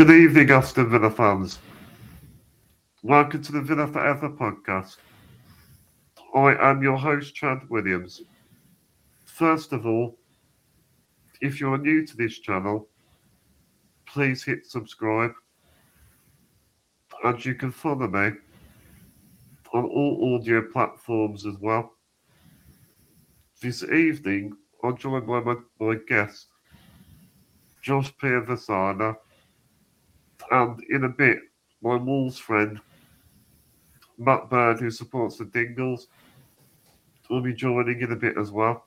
Good evening, Aston Villa fans. Welcome to the Villa Forever podcast. I am your host, Chad Williams. First of all, if you're new to this channel, please hit subscribe. And you can follow me on all audio platforms as well. This evening, I'm joined by my, my guest, Josh Piovesana, and in a bit, my Wolves friend, Matt Bird, who supports the Dingles, will be joining in a bit as well.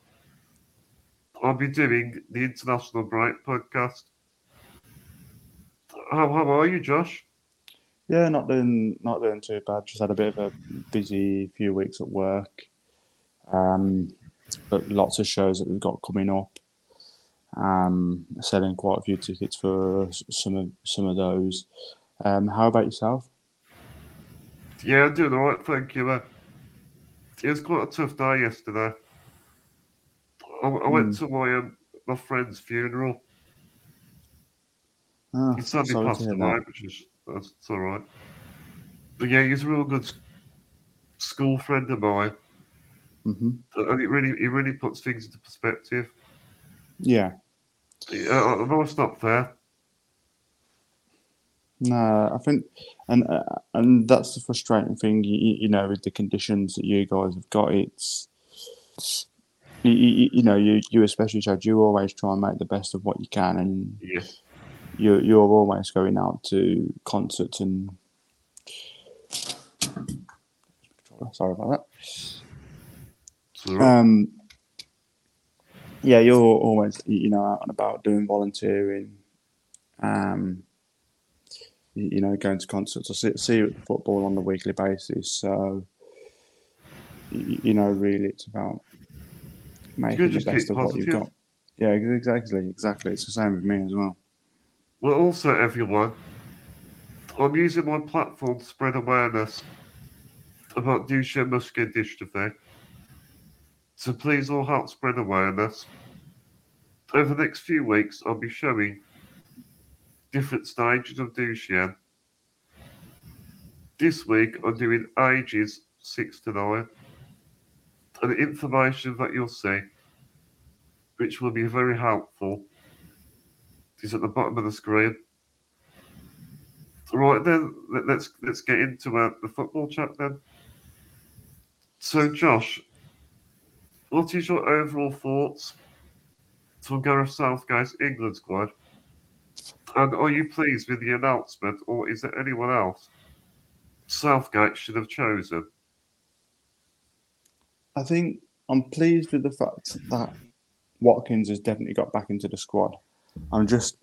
I'll be doing the International Break podcast. How, how are you, Josh? Yeah, not doing not doing too bad. Just had a bit of a busy few weeks at work. Um, but lots of shows that we've got coming up. Um, selling quite a few tickets for some of some of those. Um, how about yourself? Yeah, I'm doing all right, thank you. Uh, it was quite a tough day yesterday. I, I went Mm. to my um, my friend's funeral. Ah, He sadly passed away, that. which is that's it's all right. But yeah, he's a real good school friend of mine, hmm and it really it really puts things into perspective. Yeah, Yeah, I know it's not fair. no, I think, and uh, and that's the frustrating thing. You, you you know, with the conditions that you guys have got, it's you, you, you know, you you especially Chad, you always try and make the best of what you can, and Yes. you're you're always going out to concerts and sorry about that. Um, yeah, you're always you know out and about doing volunteering. Um, you, know, going to concerts. I see, see you at the football on a weekly basis. So, you, know, really, it's about making the best of what you've got. Yeah, exactly, exactly. It's the same with me as well. Well, also everyone, I'm using my platform to spread awareness about Duchenne muscular dystrophy. So please all help spread awareness. Over the next few weeks, I'll be showing different stages of Duchenne. This week, I'm doing ages six to nine, and the information that you'll see, which will be very helpful, is at the bottom of the screen. Right then, let- let's let's get into uh, the football chat then. So, Josh, what is your overall thoughts from Gareth Southgate's England squad? And are you pleased with the announcement, or is there anyone else Southgate should have chosen? I think I'm pleased with the fact that Watkins has definitely got back into the squad. I'm just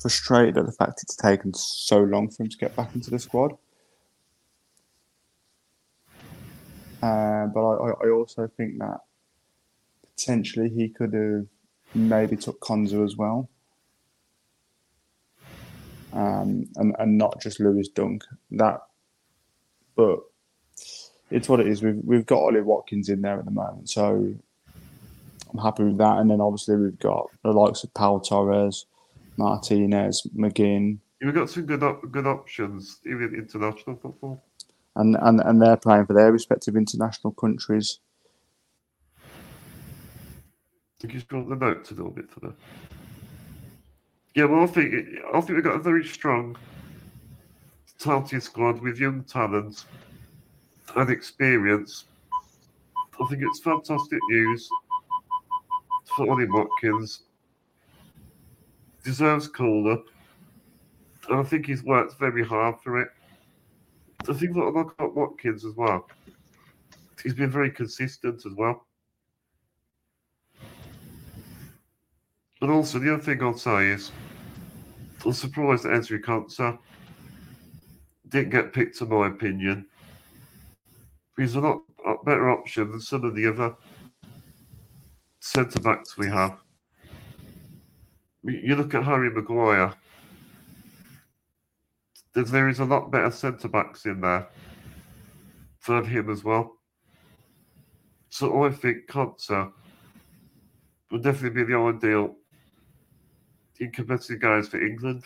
frustrated at the fact it's taken so long for him to get back into the squad. Uh, but I, I- I also think that potentially he could have maybe took Konsa as well. Um, and, and not just Lewis Dunk. That, but it's what it is. We've we've got Ollie Watkins in there at the moment, so I'm happy with that. And then obviously we've got the likes of Pau Torres, Martinez, McGinn, We've got some good op- good options, even in international football. and, and, and they're playing for their respective international countries. He's got the notes a little bit for that. Yeah, well, I think I think we've got a very strong, talented squad with young talent and experience. I think it's fantastic news for Ollie Watkins. Deserves call up, and I think he's worked very hard for it. I think that I like about Watkins as well. He's been very consistent as well. And also, the other thing I'll say is, I'm surprised that Ezri Konsa didn't get picked, in my opinion. He's a lot better option than some of the other centre backs we have. You look at Harry Maguire, there is a lot better centre backs in there than him as well. So I think Konsa would definitely be the ideal in competitive guys for England.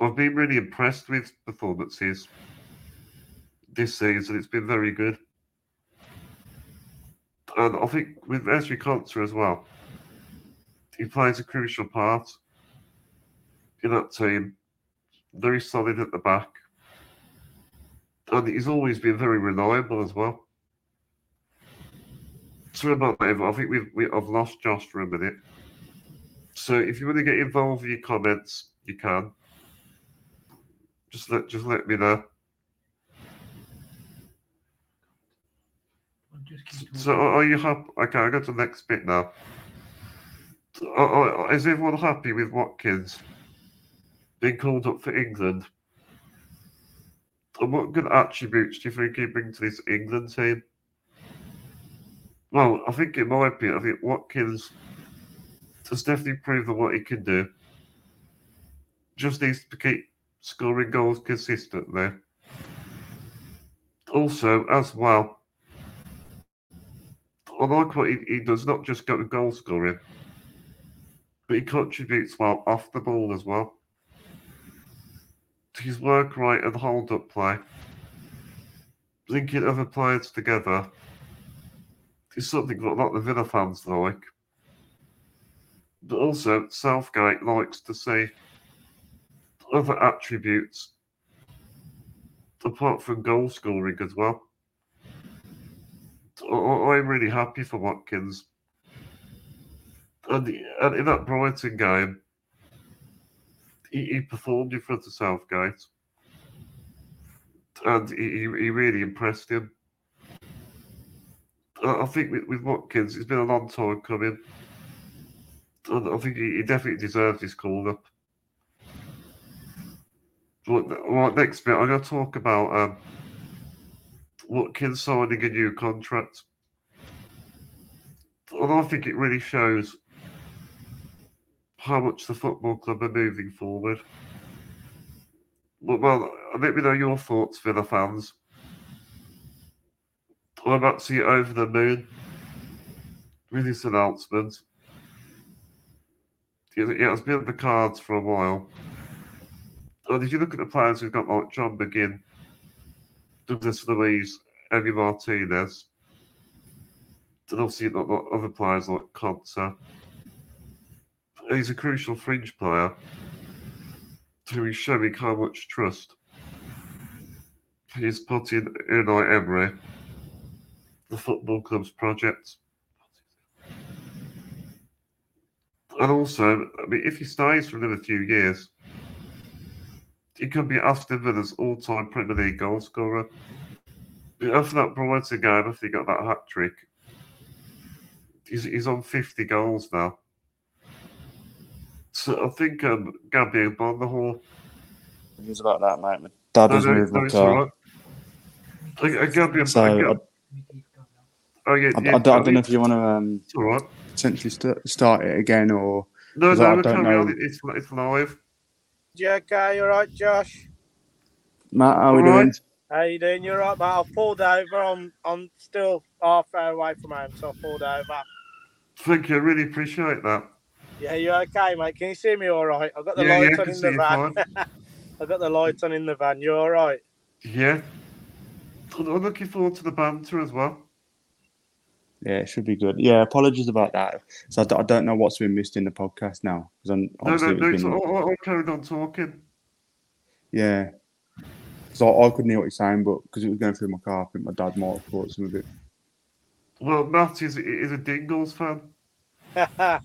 I've been really impressed with performances this season. It's been very good. And I think with Ezri Konsa as well, he plays a crucial part in that team. Very solid at the back. And he's always been very reliable as well. Sorry about that, I think we've we, I've lost Josh for a minute. So if you want to get involved with your comments, you can. Just let just let me know. So are you happy? Okay, I go to the next bit now. Is everyone happy with Watkins being called up for England? And what good attributes do you think he brings to this England team? Well, I think in my opinion, I think Watkins has definitely proven what he can do. Just needs to keep scoring goals consistently. Also, as well, I like what he, he does, not just go to goal scoring, but he contributes well off the ball as well. To His work right and hold up play, linking other players together, is something that a lot of the Villa fans like. But also, Southgate likes to see other attributes apart from goal scoring as well. I'm really happy for Watkins. And, and in that Brighton game, he, he performed in front of Southgate. And he, he really impressed him. I I think with, with Watkins, it's been a long time coming. I think he, definitely deserves his call up. Right, right, next bit, I'm going to talk about um, Watkins signing a new contract. And I think it really shows how much the football club are moving forward. Well let me know your thoughts, Villa fans. I'm actually over the moon with this announcement. It, has been on the cards for a while. And if you look at the players we've got like John McGinn, Douglas Luiz, Emi Martinez, and obviously not, other players like Konsa. He's a crucial fringe player who is showing how much trust he's putting in Unai Emery, the football club's project. And also, I mean, if he stays for another few years, he could be Aston Villa's all-time Premier League goal scorer. After that Brighton game, after he got that hat trick, he's, he's on 50 goals now. So I think um, Gabby Agbonlahor. It's about that, mate. My dad was moving my it's all car. I, I, Gabby, So I, I, oh, yeah, I, yeah, I, don't, I don't know if you want to um, It's all right. Potentially st- start it again or. No, 'Cause no, I no, don't carry on. know. It- It's, it's live. You okay? You alright, Josh? Matt, how are we All right. doing? How you doing? You're right, mate? I pulled over. I'm I'm still half hour away from home, so I pulled over. Thank you. I really appreciate that. Yeah, you're okay, mate? Can you see me all right? I've got the yeah, yeah, lights on in the van. fine. I've got the lights on in the van. You all right? Yeah. I'm I'm looking forward to the banter as well. Yeah, it should be good. Yeah, apologies about that. So I, d- I don't know what's been missed in the podcast now because I'm No, no, no. it's It's, been, I'll, I'll carry on talking. yeah. So I, I couldn't hear what you're saying, but because it was going through my car, I think my dad might have caught some of it. Well, Matt is, is a Dingles fan.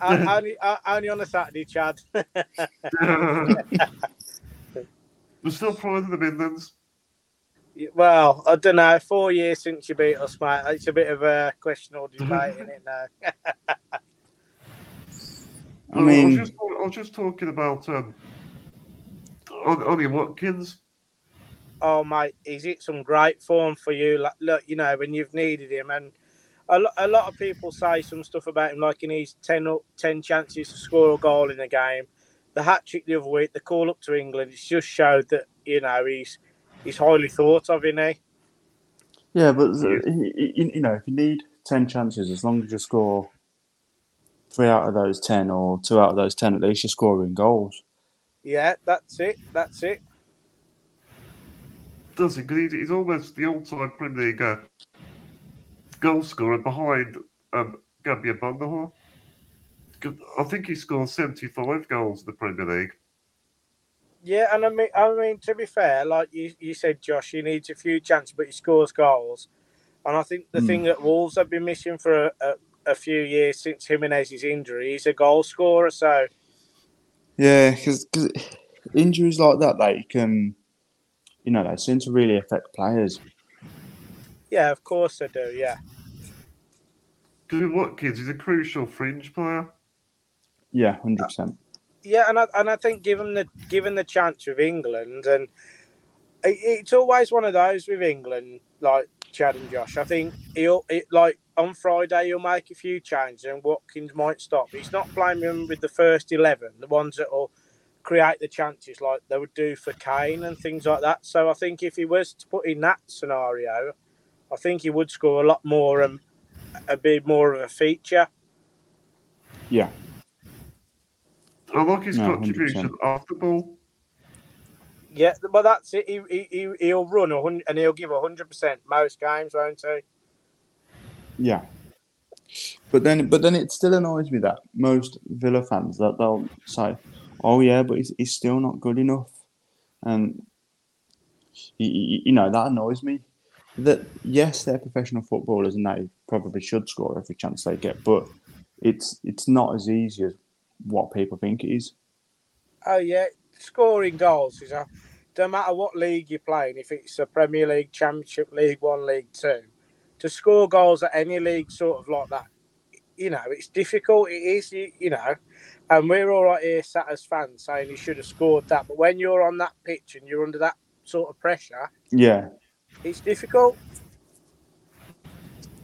only, only on a Saturday, Chad. We're still pride of the Midlands. Well, I don't know. Four years since you beat us, mate. It's a bit of a questionable debate, isn't it? Now. I Well, I was mean, just, I was just talking about um, Ollie Ollie Watkins. oh mate, he's hit some great form for you. Like, look, you know when you've needed him, and a, lo- a lot of people say some stuff about him, like in his 10, up- 10 chances to score a goal in a game. The hat trick the other week, the call up to England, it's just showed that you know he's he's highly thought of, isn't he? yeah, but you, you- you know, if you need ten chances, as long as you score three out of those ten or two out of those ten, at least you're scoring goals. Yeah, that's it. That's it. Does he? 'Cause he's, he's almost the all-time Premier League uh, goal scorer behind um, Gabby Agbonlahor. I think he scored 75 goals in the Premier League. Yeah, and I mean, I mean, to be fair, like you, you said, Josh, he needs a few chances, but he scores goals. And I think the Mm. thing that Wolves have been missing for a, a, a few years since Jimenez's injury, he's a goal scorer. So Yeah, because injuries like that, they can, you know, they seem to really affect players. yeah, of course they do. Yeah, Because Watkins is a crucial fringe player. Yeah, hundred percent. Yeah, and I and I think given the given the chance with England, and it, it's always one of those with England, like Chad and Josh. I think he'll it, like on Friday he'll make a few changes, and Watkins might stop. He's not playing him with the first eleven, the ones that will create the chances like they would do for Kane and things like that. So I think if he was to put in that scenario, I think he would score a lot more and a bit more of a feature. Yeah, I like his No, contribution 100%. off the ball. Yeah, but that's it. He, he, he, he'll run a hun- and he'll give hundred percent most games, won't he? yeah. But then, but then it still annoys me that most Villa fans that they'll say, "Oh yeah, but he's, he's still not good enough," and y- y- you know that annoys me. That yes, they're professional footballers and they probably should score every chance they get, but it's it's not as easy as what people think it is. Oh yeah, scoring goals is a don't matter what league you're playing, if it's a Premier League, Championship, League One, League Two, to score goals at any league sort of like that, you know, it's difficult. It is, you, you know, and we're all right here sat as fans saying he should have scored that, but when you're on that pitch and you're under that sort of pressure, Yeah, it's difficult.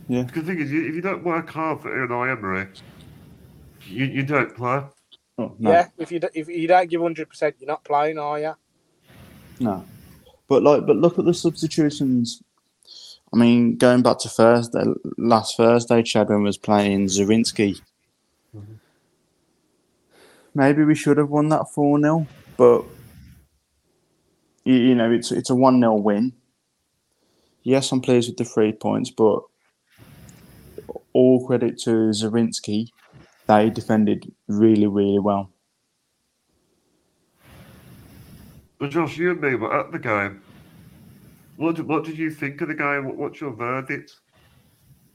Yeah. Because the thing is, if you don't work hard for Unai Emery, you, you don't play. oh, no. Yeah, if you d- if you don't give hundred percent, you're not playing, are you? No, but like, but look at the substitutions. I mean, going back to Thursday, last Thursday, Chadwin was playing Zrinjski. Mm-hmm. Maybe we should have won that four 0 but you, you know, it's it's a one 0 win. Yes, I'm pleased with the three points, but all credit to Zrinjski. They defended really, really well. But Josh, you and me were at the game. What did, what did you think of the game? What, what's your verdict?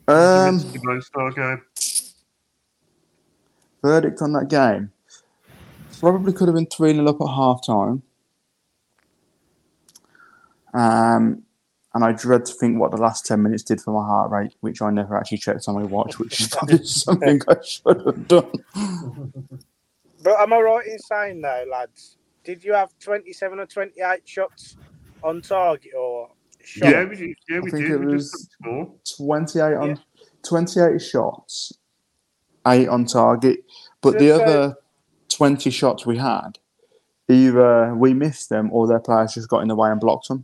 Um, star game. verdict on that game probably could have been 3 0 up at half time. Um, and I dread to think what the last 10 minutes did for my heart rate, which I never actually checked on my watch, which is probably something I should have done. But am I right in saying though, lads? Did you have twenty-seven or twenty-eight shots on target or? Shot? Yeah, we, did- yeah, we think did. it We was- just couldn't score. 28 on Yeah. 28 shots, 8 on target. But So- the so- other 20 shots we had, either we missed them or their players just got in the way and blocked them.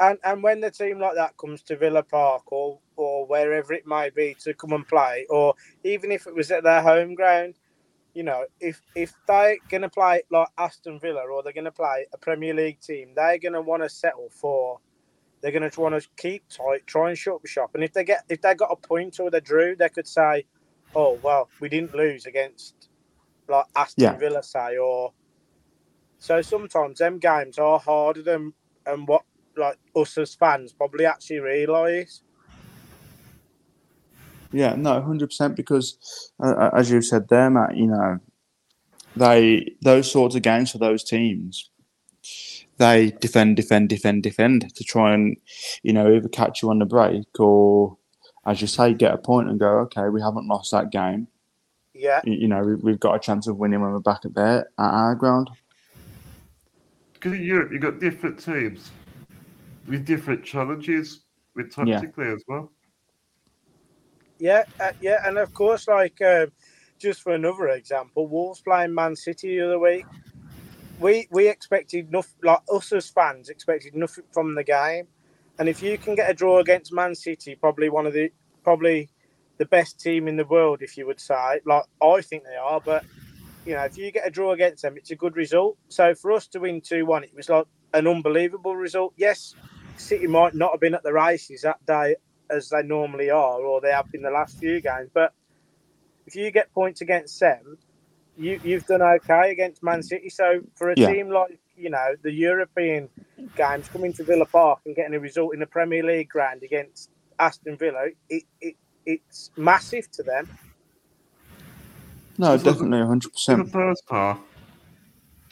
And and when the team like that comes to Villa Park or or wherever it might be to come and play, or even if it was at their home ground, you know, if if they're gonna play like Aston Villa or they're gonna play a Premier League team, they're gonna want to settle for. They're gonna want to keep tight, try and shut up shop, and if they get if they got a point or they drew, they could say, "Oh well, we didn't lose against like Aston Yeah. Villa, say." Or so sometimes them games are harder than and what like us as fans probably actually realise. Yeah, no, hundred percent. Because uh, as you said there, Matt, you know, they those sorts of games for those teams, they defend, defend, defend, defend to try and you know either catch you on the break or, as you say, get a point and go, okay, we haven't lost that game. Yeah, You, you know, we, we've got a chance of winning when we're back at there at our ground. Because in Europe, you've got different teams with different challenges, with Yeah. tactically as well. yeah, uh, yeah, and of course, like um, just for another example, Wolves playing Man City the other week. We we expected nothing, like us as fans expected nothing from the game, and if you can get a draw against Man City, probably one of the probably the best team in the world, if you would say, like I think they are, but you know, if you get a draw against them, it's a good result. So for us to win 2 1, it was like an unbelievable result. Yes, City might not have been at the races that day as they normally are, or they have been the last few games. But if you get points against them, you, you've done okay against Man City. So for a Yeah. team like, you know, the European games coming to Villa Park and getting a result in the Premier League ground against Aston Villa, it, it it's massive to them. No, definitely 100%. the first half,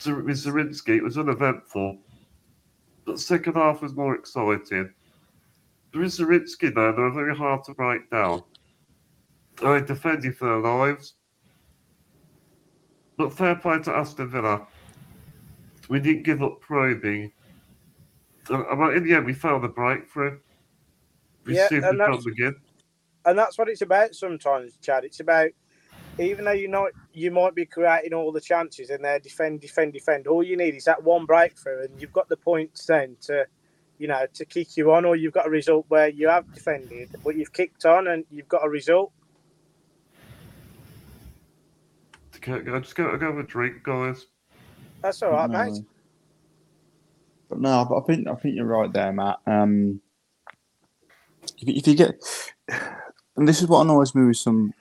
Zer- with Zrinjski, it was uneventful. But the second half was more exciting. There is a Zrinjski, though, they're very hard to break down. They defended for their lives. But fair play to Aston Villa. We didn't give up probing. And, in the end, we found the breakthrough. We Yeah, seemed and to come again. and that's what it's about sometimes, Chad. It's about even though you know you might be creating all the chances and they're defend, defend, defend. All you need is that one breakthrough, and you've got the points then to, you know, to kick you on, or you've got a result where you have defended, but you've kicked on and you've got a result. Okay, I just gotta go have a drink, guys. That's all right, No. mate. But no, but I think I think you're right there, Matt. Um, if, if you get, and this is what annoys me with some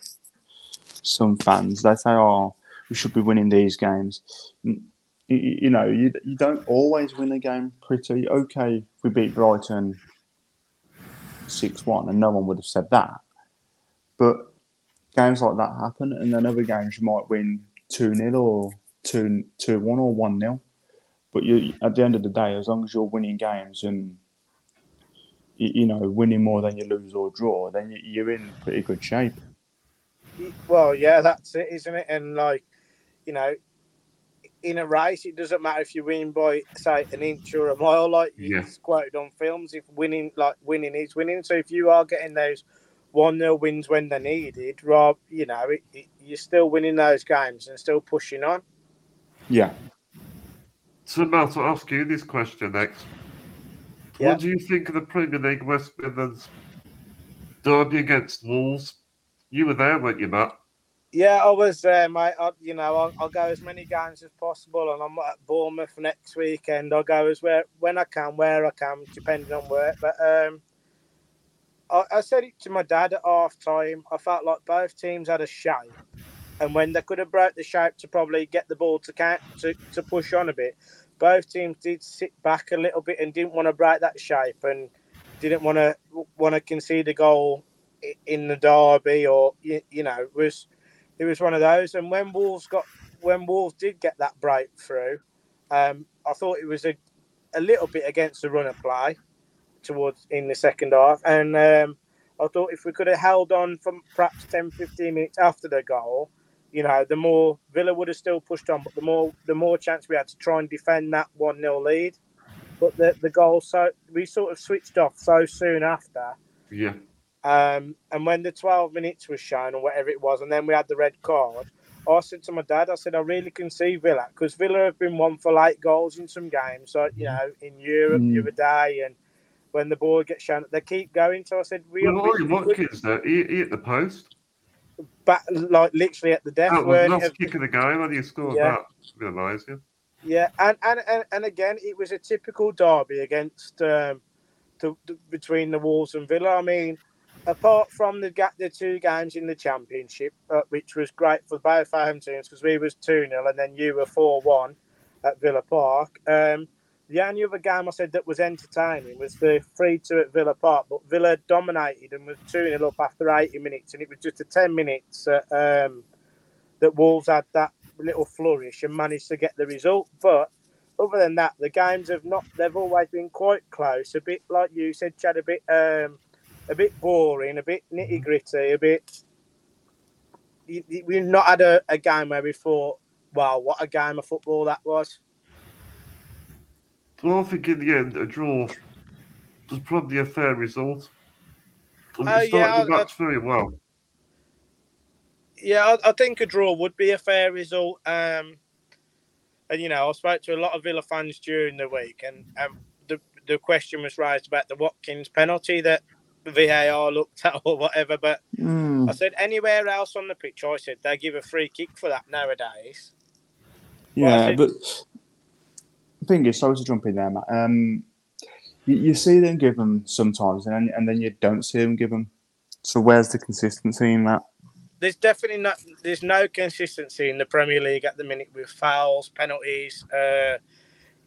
some fans. They say, "Oh, we should be winning these games." You, know, you you don't always win a game pretty. Okay, we beat Brighton six one, and no one would have said that. But games like that happen, and then other games you might win two 0 or two two one or one 0 but you, at the end of the day, as long as you're winning games and you know winning more than you lose or draw, then you're in pretty good shape. Well, yeah, that's it, isn't it? And like, you know, in a race, it doesn't matter if you win by say an inch or a mile. Like Yeah. it's quoted on films, if winning, like winning is winning. So if you are getting those one 0 wins when they're needed, Rob, you know, it, it, you're still winning those games and still pushing on. Yeah, So, Matt, I'll ask you this question next. Yeah. What do you think of the Premier League West Midlands derby against Wolves? You were there, weren't you, Matt? Yeah, I was there, mate. I, you know, I'll, I'll go as many games as possible, and I'm at Bournemouth next weekend. I'll go as where when I can, where I can, depending on where. But um, I, I said it to my dad at half time. I felt like both teams had a shape, and when they could have broke the shape to probably get the ball to count to, to push on a bit, both teams did sit back a little bit and didn't want to break that shape and didn't want to want to concede a goal in the derby or you, you know it was it was one of those. And when Wolves got when Wolves did get that breakthrough, um, I thought it was a, a little bit against the run of play towards in the second half. And um, I thought if we could have held on for perhaps 10, 15 minutes after the goal, you know, the more Villa would have still pushed on, but the more the more chance we had to try and defend that one 0 lead. But the the goal so we sort of switched off so soon after. Yeah. Um, and when the 12 minutes was shown or whatever it was, and then we had the red card, I said to my dad, I said, I really can see Villa because Villa have been one for late goals in some games, like, you know, in Europe Mm. the other day. And when the ball gets shown, they keep going. So I said, we Well, are Ollie Watkins there, he, he hit the post. back, like literally at the death. That was last kick of the game, and you scored Yeah. that. Realise you. Yeah, and, and and and again, it was a typical derby against um, between the Wolves and Villa. I mean, apart from the the two games in the Championship, uh, which was great for both home teams because we was two 0 and then you were four one at Villa Park. Um, the only other game I said that was entertaining was the three two at Villa Park, but Villa dominated and was two 0 up after eighty minutes, and it was just a ten minutes uh, um, that Wolves had that little flourish and managed to get the result. But other than that, the games have not. They've always been quite close. A bit like you said, Chad. A bit, um, a bit boring. A bit nitty gritty. A bit. We've not had a, a game where we thought, "Wow, what a game of football that was." So I think in the end, a draw was probably a fair result. And Oh, yeah, the I- very well. Yeah, I, I think a draw would be a fair result. Um, and you know, I spoke to a lot of Villa fans during the week, and um, the the question was raised about the Watkins penalty that VAR looked at or whatever. But Mm, I said anywhere else on the pitch, I said they give a free kick for that nowadays. Yeah, think- but the thing is, sorry to jump in there, Matt. Um, you, you see them give them sometimes, and then, and then you don't see them give them. So where's the consistency in that? there's definitely not there's no consistency in the Premier League at the minute with fouls, penalties, uh,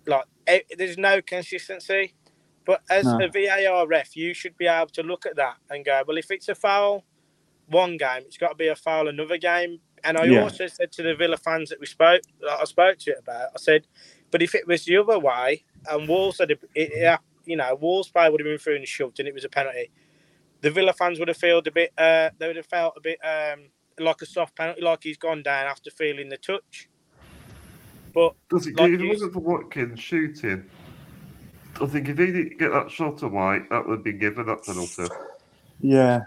like eh, there's no consistency. But as No. a VAR ref, you should be able to look at that and go, well, if it's a foul one game, it's got to be a foul another game. And I Yeah. also said to the Villa fans that we spoke, that I spoke to it about, I said, but if it was the other way and Wolves had, a, it, it, you know, Wolves player would have been through and shoved and it was a penalty, the Villa fans would have felt a bit, uh, they would have felt a bit um, like a soft penalty, like he's gone down after feeling the touch. But Does it Like it wasn't for Watkins shooting? I think if he didn't get that shot away, that would be given that penalty. Yeah,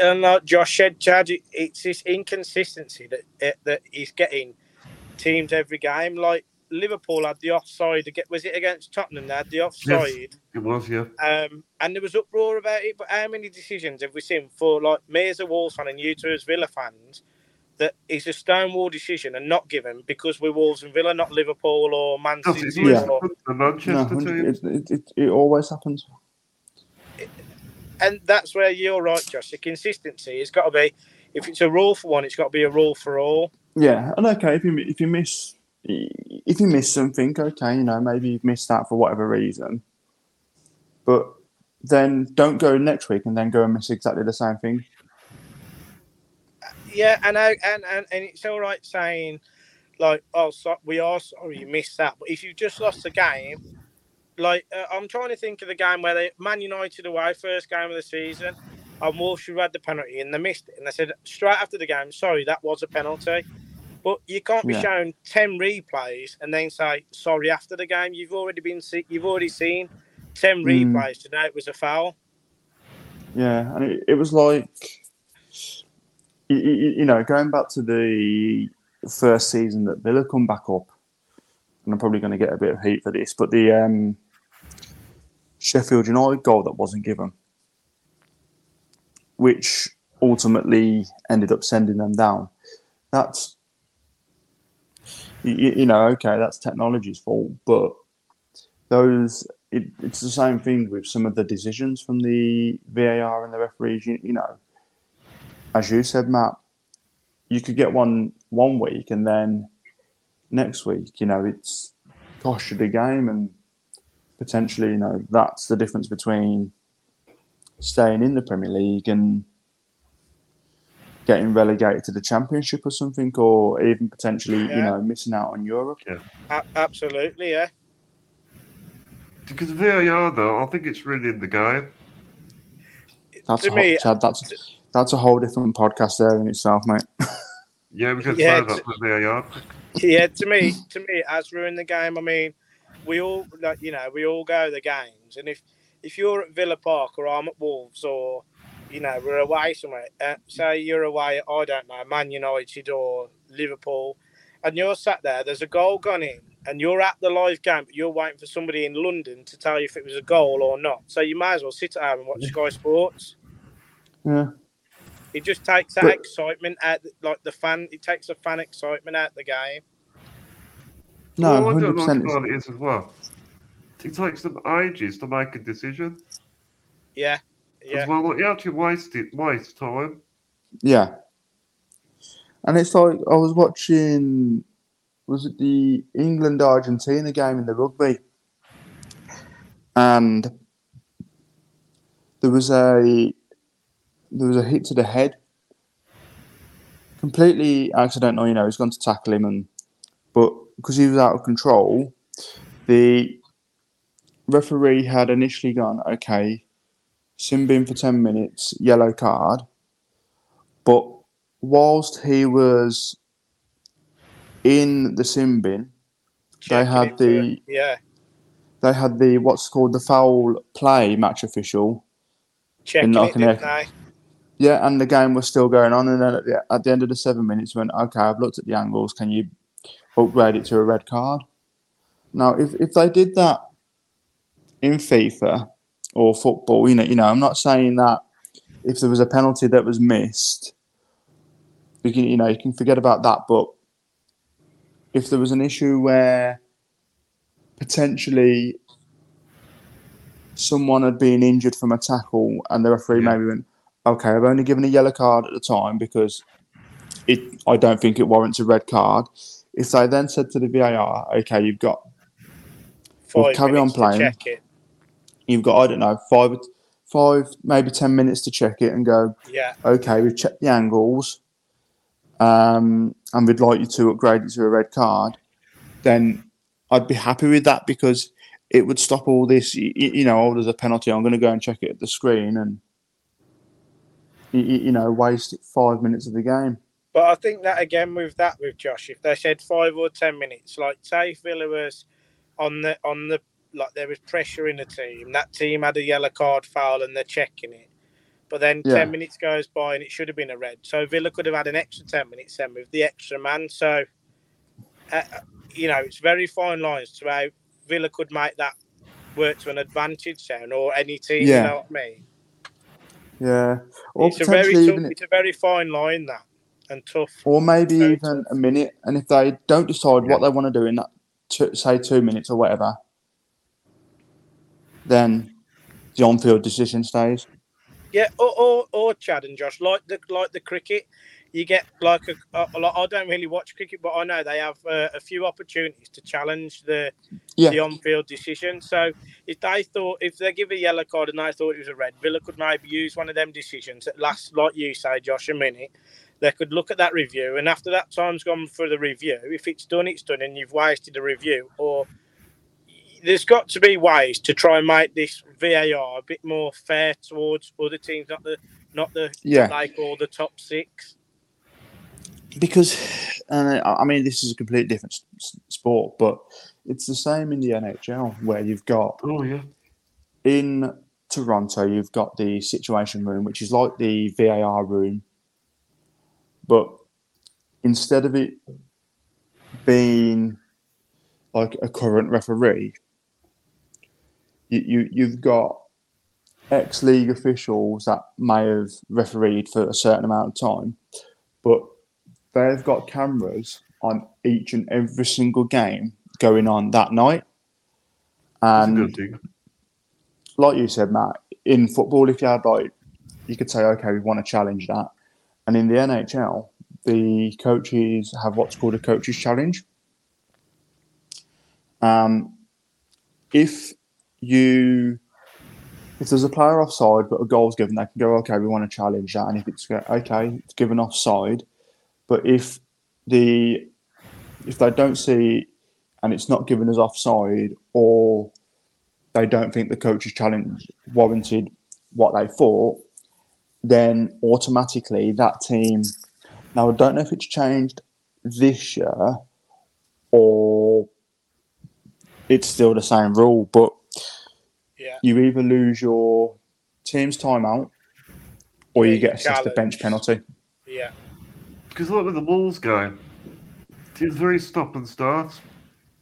and like Josh said, Chad, it- it's this inconsistency that eh, that he's getting teams every game. Like Liverpool had the offside. ag- Was it against Tottenham? They had the offside, It was, yeah. um, and there was uproar about it. But how many decisions have we seen for like me as a Wolves fan and you two as Villa fans that is a stonewall decision and not given because we're Wolves and Villa, not Liverpool or Man Does it City? Yeah. Or, the no, Manchester team? it, it, it, it always happens. and that's where you're right, Josh. The consistency has got to be. If it's a rule for one, it's got to be a rule for all. Yeah, and okay, if you if you miss if you miss something, okay, you know maybe you've missed that for whatever reason, but then don't go next week and then go and miss exactly the same thing. Yeah, and I, and, and and it's all right saying like, oh, so, we are sorry you missed that, but if you just lost the game, like uh, I'm trying to think of the game where they Man United away first game of the season, and Wolves have had the penalty and they missed it, and they said straight after the game, sorry, that was a penalty. But you can't be Yeah. shown ten replays and then say sorry after the game. You've already been see- you've already seen ten Mm. replays to know it was a foul. Yeah, and it, it was like, you, you, know, going back to the first season that Villa come back up, and I'm probably going to get a bit of heat for this, but the um, Sheffield United goal that wasn't given, which ultimately ended up sending them down. That's, you, you know, okay, that's technology's fault, but those it, it's the same thing with some of the decisions from the VAR and the referees. You, you know, as you said, Matt, you could get one one week and then next week, you know, it's cost you the game and potentially, you know, that's the difference between staying in the Premier League and getting relegated to the Championship or something, or even potentially, you know, missing out on Europe. A- absolutely, yeah. Because VAR, though, I think it's really in the game. That's To a me, Chad, that's uh, that's a whole different podcast there in itself, mate. Yeah, we can Yeah, say that for VAR. yeah, to me, to me, it has ruined the game. I mean, we all like you know we all go to the games, and if if you're at Villa Park or I'm at Wolves or you know we're away somewhere, uh, say you're away, at, I don't know, Man United or Liverpool, and you're sat there, there's a goal gone in, and you're at the live game, but you're waiting for somebody in London to tell you if it was a goal or not. So you might as well sit at home and watch Sky Sports. Yeah. It just takes that But- excitement out, like the fan. It takes the fan excitement out the game. No, Well, I hundred don't like percent. about it is as well. It takes them ages to make a decision. Yeah, yeah. As well, like, you actually waste it, waste time. Yeah, and it's like I was watching. Was it the England Argentina game in the rugby? And there was a there was a hit to the head. Completely accidental, you know. He's gone to tackle him, and but because he was out of control, the referee had initially gone, okay, sin bin for ten minutes, yellow card. But whilst he was in the sin bin, They had the- yeah, they had the what's called the foul play match official. checking like it, an didn't ex- they? Yeah, and the game was still going on. And then at the, at the end of the seven minutes, went okay. I've looked at the angles. Can you upgrade it to a red card? Now, if if they did that in FIFA or football, you know, you know, I'm not saying that if there was a penalty that was missed, you can, you know, you can forget about that. But if there was an issue where potentially someone had been injured from a tackle and the referee Yeah. maybe went, okay, I've only given a yellow card at the time because it I don't think it warrants a red card. If they then said to the VAR, okay, you've got Well, Five carry on playing. You've got I don't know five five maybe ten minutes to check it and go, Yeah, okay, we've checked the angles, um, and we'd like you to upgrade it to a red card, then I'd be happy with that because it would stop all this. You, you know, oh, there's a penalty. I'm going to go and check it at the screen and you, you know waste five minutes of the game. but I think that again with that with Josh, if they said five or ten minutes, like say Villa was on the on the like there was pressure in the team, that team had a yellow card foul and they're checking it. But then Yeah. ten minutes goes by and it should have been a red. So Villa could have had an extra ten minutes then with the extra man. So uh, you know, it's very fine lines to how Villa could make that work to an advantage then, or any team. Yeah. You know what I mean? Yeah, or it's a very tough, it's a very fine line that and tough. or maybe even a minute. And if they don't decide what they want to do in that, two, say two minutes or whatever, then the on-field decision stays. Yeah, or, or or Chad and Josh, like the like the cricket, you get like a, a, a lot. I don't really watch cricket, but I know they have uh, a few opportunities to challenge the Yeah. the on-field decision. So if they thought if they give a yellow card and they thought it was a red, Villa could maybe use one of them decisions that lasts, like you say, Josh, a minute. They could look at that review, and after that time's gone for the review, if it's done, it's done, and you've wasted a review, or there's got to be ways to try and make this VAR a bit more fair towards other teams, not the not the Yeah. like all the top six. Because uh, I mean this is a completely different s- sport, but it's the same in the NHL where you've got Oh yeah. in Toronto you've got the situation room, which is like the VAR room, but instead of it being like a current referee, you, you you've got ex league officials that may have refereed for a certain amount of time, but they've got cameras on each and every single game going on that night. And like you said, Matt, in football, if you had like, you could say, okay, we want to challenge that. And in the NHL, the coaches have what's called a coaches challenge. Um, if you, if there's a player offside but a goal's given, they can go, okay, we want to challenge that. And if it's okay, it's given offside. But if the, if they don't see, and it's not given as offside, or they don't think the coach's challenge warranted what they thought, then automatically that team. Now I don't know if it's changed this year or it's still the same rule, but Yeah. you either lose your team's timeout or you get assessed a bench penalty. Yeah. Because like with the ball's game, it's very stop and start.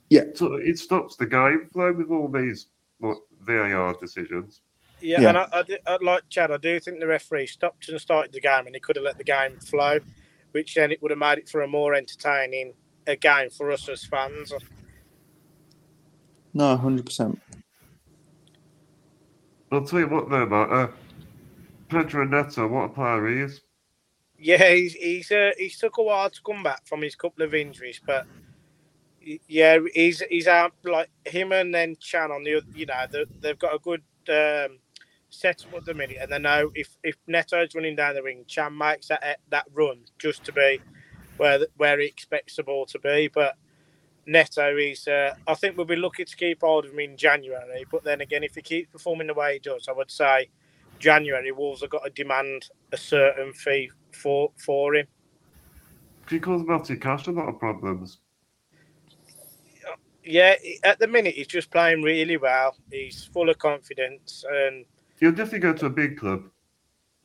Yeah. So it stops the game flow with all these like, VAR decisions. Yeah, Yeah. and I, I, do, I like Chad. I do think the referee stopped and started the game, and he could have let the game flow, which then it would have made it for a more entertaining a game for us as fans. No, hundred percent. I'll tell you what though, Matt. Uh, Pedro Neto, what a player he is. Yeah, he's he's uh, he's took a while to come back from his couple of injuries, but yeah, he's he's out like him and then Chan on the. You know, they, they've got a good um, setup at the minute, and they know if if Neto's running down the ring, Chan makes that that run just to be where where he expects the ball to be. But Neto is, uh, I think we'll be lucky to keep hold of him in January. But then again, if he keeps performing the way he does, I would say January Wolves have got to demand a certain fee for for him. Because Matty Cash a lot of problems. Yeah, at the minute he's just playing really well. He's full of confidence, and He'll definitely go to a big club.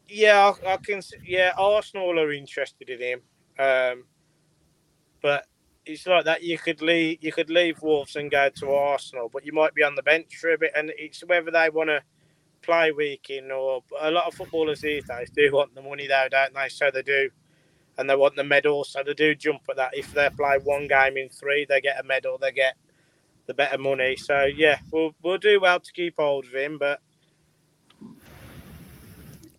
yeah, I, I can. Yeah, Arsenal are interested in him, um, but it's like that. You could leave. You could leave Wolves and go to Arsenal, but you might be on the bench for a bit, and it's whether they want to play week in or a lot of footballers these days do want the money though, don't they? So they do and they want the medal, so they do jump at that. If they play one game in three, they get a medal, they get the better money. So yeah, we'll we'll do well to keep hold of him, but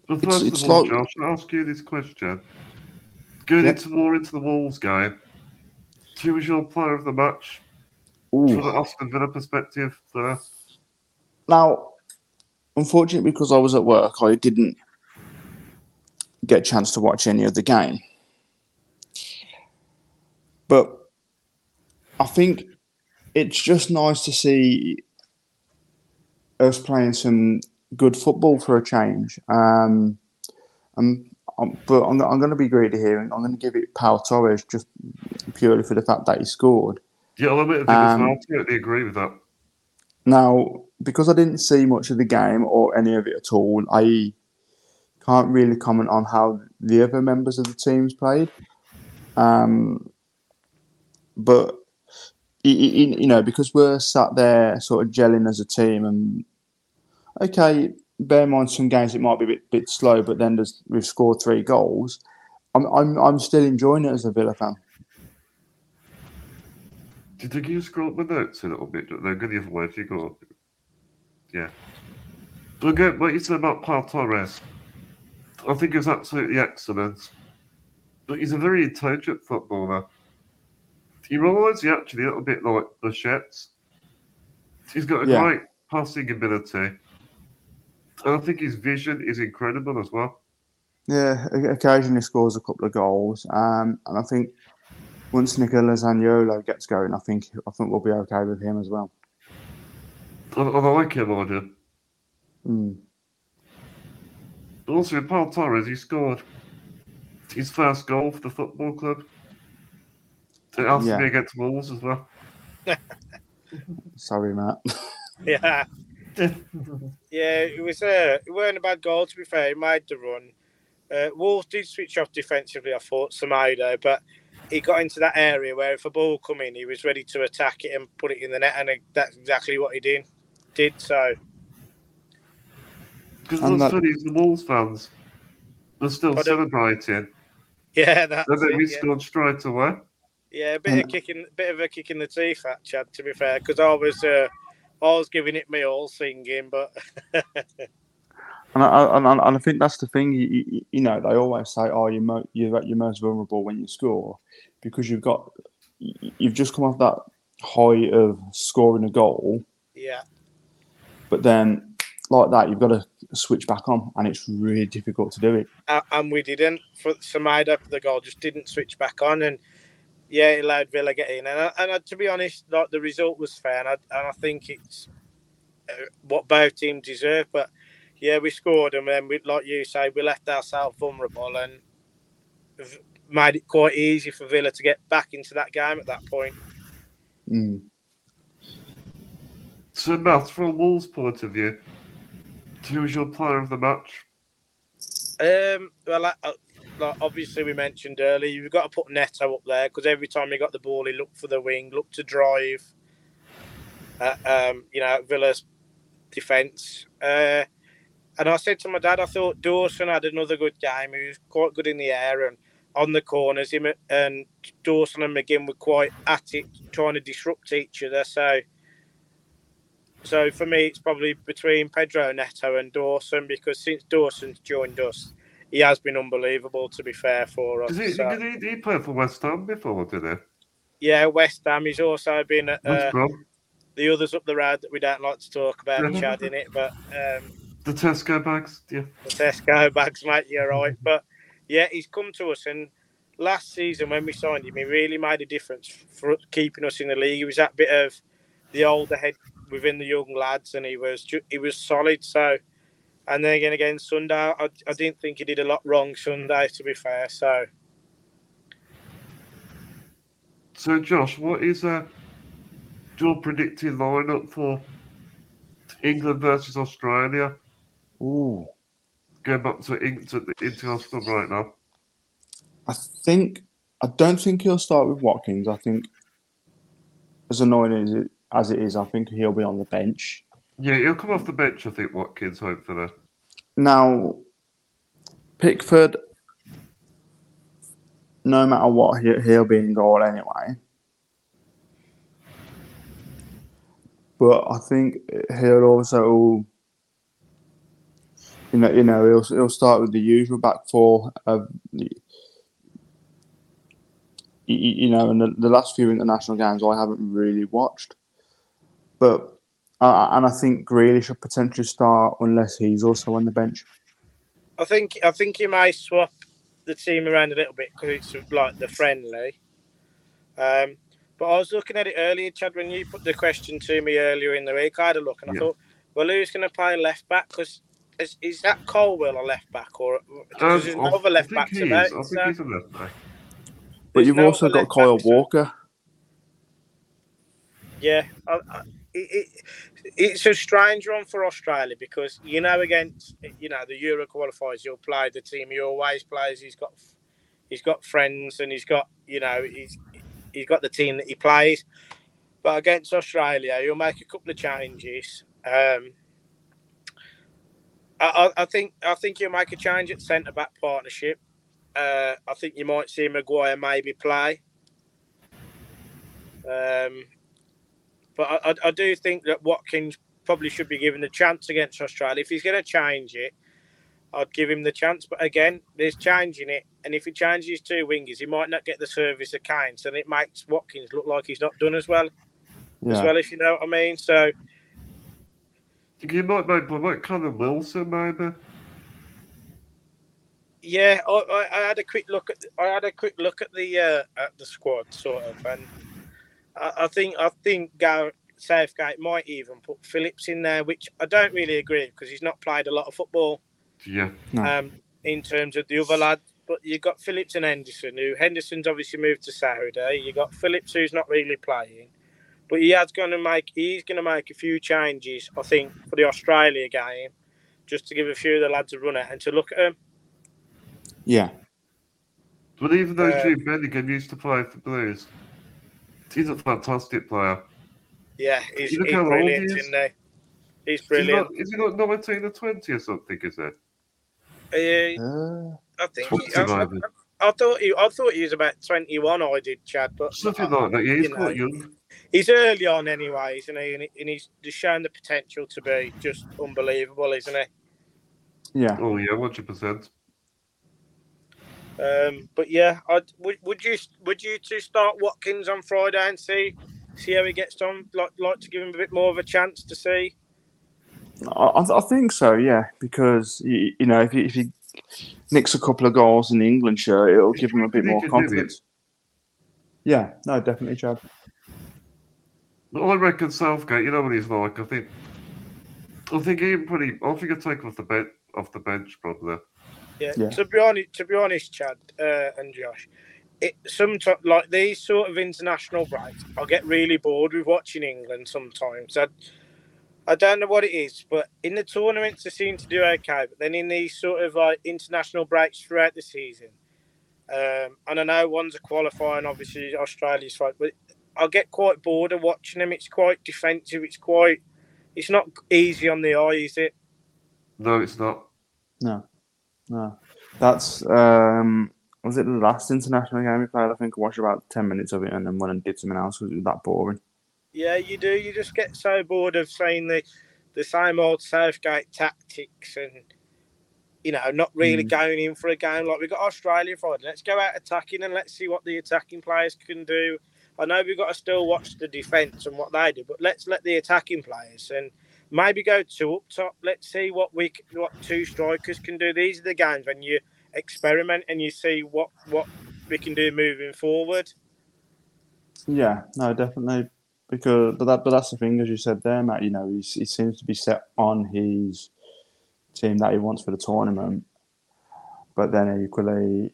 But It's- first it's of all, like- Josh, I'll ask you this question. Going Yeah. into more into the Wolves game, who was your player of the match Ooh. from the Aston Villa perspective? There, Now, unfortunately, because I was at work, I didn't get a chance to watch any of the game. But I think it's just nice to see us playing some good football for a change. Um, um, um, but I'm, I'm going to be greedy here, and I'm going to give it Pau Torres just purely for the fact that he scored. yeah, I'll admit I Um. I totally agree with that. Now, because I didn't see much of the game or any of it at all, I can't really comment on how the other members of the teams played. Um, but you know, because we're sat there sort of gelling as a team, and okay, bear in mind some games it might be a bit, bit slow, but then we've scored three goals. I'm, I'm I'm still enjoying it as a Villa fan. Did you scroll up my notes a little bit? They're good the other way if you go. Yeah. But again, what you said about Pau Torres, I think is absolutely excellent. But he's a very intelligent footballer. He reminds me actually a little bit like Bichette. He's got a Yeah. great passing ability. And I think his vision is incredible as well. Yeah, occasionally scores a couple of goals, um, and I think once Nicola Zaniolo gets going, I think I think we'll be okay with him as well. And, and I like him, I do. Mm. But also with Pau Torres, he scored his first goal for the football club. It has to Yeah. be against Wolves as well. Sorry, Matt. yeah. Yeah, it was uh, it weren't a bad goal to be fair. He made the run. Uh, Wolves did switch off defensively, I thought, Semedo, but he got into that area where if a ball come in, he was ready to attack it and put it in the net, and that's exactly what he did. Did so. Because And what's that- funny the Wolves fans are still celebrating. Yeah, that's And then it, we yeah. scored straight away. Yeah, a bit of kicking, bit of a kick in the teeth, that Chad. To be fair, because I was, uh, I was giving it me all singing, but And I, and, I, and I think that's the thing. You, you, you know, they always say, "Oh, you're mo- you're at your most vulnerable when you score," because you've got you've just come off that high of scoring a goal, yeah, but then like that, you've got to switch back on, and it's really difficult to do it. Uh, and we didn't. For Semedo for the goal, just didn't switch back on, and yeah, it allowed Villa get in. And I, and I, to be honest, like the result was fair, and I, and I think it's uh, what both teams deserve. But yeah, we scored, and then we, like you say, we left ourselves vulnerable and made it quite easy for Villa to get back into that game at that point. Mm. So, Matt, from Wolves point of view, who was your player of the match? Um, well, uh, like obviously we mentioned earlier, you've got to put Neto up there because every time he got the ball, he looked for the wing, looked to drive. Uh, um, you know, Villa's defence. Uh, and I said to my dad, I thought Dawson had another good game. He was quite good in the air and on the corners. Him and Dawson and McGinn were quite at it, trying to disrupt each other. So, so for me, it's probably between Pedro Neto and Dawson because since Dawson's joined us, he has been unbelievable. To be fair for us, Did he, So, did he, he played for West Ham before, did he? yeah, West Ham. He's also been at uh, the others up the road that we don't like to talk about. Chad, in it, but. Um, The Tesco bags? Yeah. the Tesco bags, mate. You're right, but yeah, he's come to us, and last season when we signed him, he really made a difference for keeping us in the league. He was that bit of the older head within the young lads, and he was ju- he was solid. So, and then again against Sunday, I, I didn't think he did a lot wrong Sunday, to be fair. So, So, Josh, what is uh, your predicted lineup for England versus Australia? Ooh, Going back to, Eng- to the international right now. I think I don't think he'll start with Watkins. I think, as annoying as it as it is, I think he'll be on the bench. Yeah, he'll come off the bench, I think, Watkins, hopefully. Now, Pickford, no matter what, he, he'll be in goal anyway. But I think he'll also, you know, you know, he'll he'll start with the usual back four of, you, know, and the, the last few international games I haven't really watched, but uh, and I think Grealish should potentially start unless he's also on the bench. I think I think you may swap the team around a little bit because it's like the friendly. Um, but I was looking at it earlier, Chad, when you put the question to me earlier in the week. I had a look and I Yeah. thought, well, who's going to play left back? Because is, is that Colwill a left back or because there's Um, no other left I think backs he about? is. I think so he's a left back. But there's you've no also got left Kyle backs, so- Walker. Yeah, I, I, it, it, it's a strange one for Australia because you know against you know the Euro qualifiers, you'll play the team he always plays. He's got he's got friends and he's got you know he's he's got the team that he plays. But against Australia, he'll make a couple of changes. Um, I, I, think I think he'll make a change at centre back partnership. Uh, I think you might see Maguire maybe play. Um, but I, I, I do think that Watkins probably should be given the chance against Australia. If he's going to change it, I'd give him the chance. But again, there's changing it, and if he changes two wingers, he might not get the service of Kane's, and it makes Watkins look like he's not done as well. As well, if you know what I mean. So You might make like Callum Wilson, maybe. yeah, I, I, I had a quick look at I had a quick look at the uh, at the squad sort of, and I, I think I think Gar- Southgate might even put Phillips in there, which I don't really agree because he's not played a lot of football. Yeah. No. um, in terms of the other lad. But you've got Phillips and Henderson, who Henderson's obviously moved to Saudi. You got Phillips, who's not really playing, but he has going to make he's going to make a few changes, I think, for the Australia game, just to give a few of the lads a run at and to look at them. Yeah. But even though Uh, Jude Bellingham used to play for Blues, he's a fantastic player. Yeah, he's, You look he's brilliant, he is. isn't he? He's Is he, brilliant. not, is he not 19 or 20 or something, is it? Uh, Uh, I think What's he, I, he I. I thought he, I thought he was about twenty-one. I did, Chad, but Something like that. Yeah, he's you know, quite young. he's early on, anyway, isn't he? And, he, and he's just shown the potential to be just unbelievable, isn't he? yeah. Oh, yeah, 100%. Um, but yeah, I'd, would, would you would you two start Watkins on Friday and see see how he gets on? Like like to give him a bit more of a chance to see. I, I I think so, yeah, because you, you know if he, if he nicks a couple of goals in the England shirt, it'll give him a bit more can do it. confidence. Yeah, no, definitely, Chad. But I reckon Southgate, you know what he's like. I think, I think he pretty. I think he'll take off the bench, off the bench probably. Yeah. Yeah. To be honest, to be honest, Chad uh, and Josh, it sometimes like these sort of international breaks, I get really bored with watching England sometimes. I, I don't know what it is, but in the tournaments they seem to do okay, but then in these sort of like international breaks throughout the season, um, and I know one's a qualifying, obviously Australia's right, but I get quite bored of watching them. It's quite defensive. It's quite, it's not easy on the eye, is it? No, it's not. No, no, that's um, was it the last international game we played? I think I watched about ten minutes of it and then went and did something else because it was that boring. Yeah, you do. You just get so bored of seeing the the same old Southgate tactics and you know not really Mm. going in for a game like we got Australia Friday. Let's go out attacking and let's see what the attacking players can do. I know we've got to still watch the defence and what they do, but let's let the attacking players and maybe go two up top. Let's see what we what two strikers can do. These are the games when you experiment and you see what what we can do moving forward. Yeah, no, definitely. Because but that but that's the thing, as you said there, Matt. You know, he's, he seems to be set on his team that he wants for the tournament. But then equally,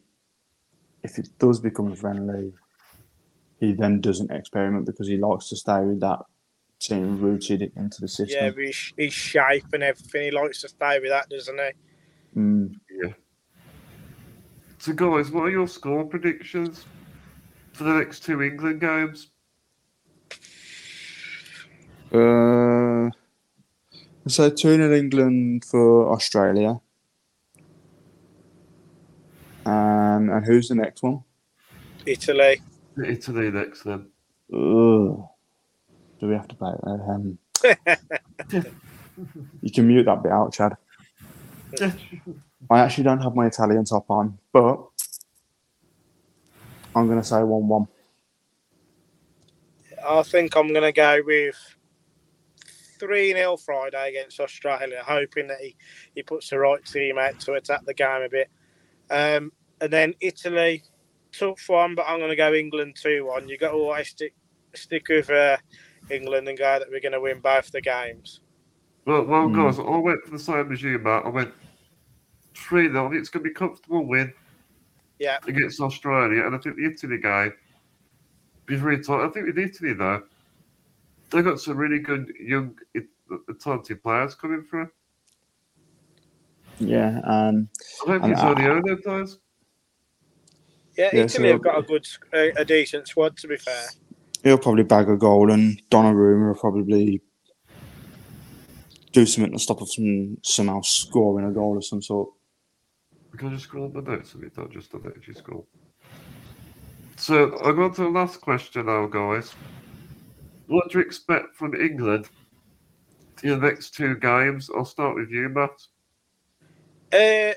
if it does become friendly, he then doesn't experiment because he likes to stay with that team rooted into the system. Yeah, but his, his shape and everything. He likes to stay with that, doesn't he? Mm. So, guys, what are your score predictions for the next two England games? Uh, so two in England for Australia. Um, and who's the next one? Italy. Italy next then. Ugh. Do we have to play it? Um, you can mute that bit out, Chad. I actually don't have my Italian top on, but I'm going to say 1 1. I think I'm going to go with 3 0 Friday against Australia, hoping that he, he puts the right team out to attack the game a bit. Um, and then Italy, tough one, but I'm going to go England 2 1. You've got to always stick, stick with uh, England and go that we're going to win both the games. Well, well, Hmm. guys, I went for the same as you, Matt. I went 3 0. It's going to be a comfortable win Yeah, against Australia, and I think the Italy game be very tight. I think with Italy, though, they've got some really good young, it- uh, talented players coming through. Yeah, um, I don't think And it's I- only Ono guys. yeah, Yeah, Italy so- have got a good, a, a decent squad, to be fair. He'll probably bag a goal, and Donnarumma will probably do something to stop us from somehow scoring a goal of some sort. Can I just scroll the notes of it? Not just the notes you scroll. So I go on to the last question now, guys. What do you expect from England in the next two games? I'll start with you, Matt. Uh,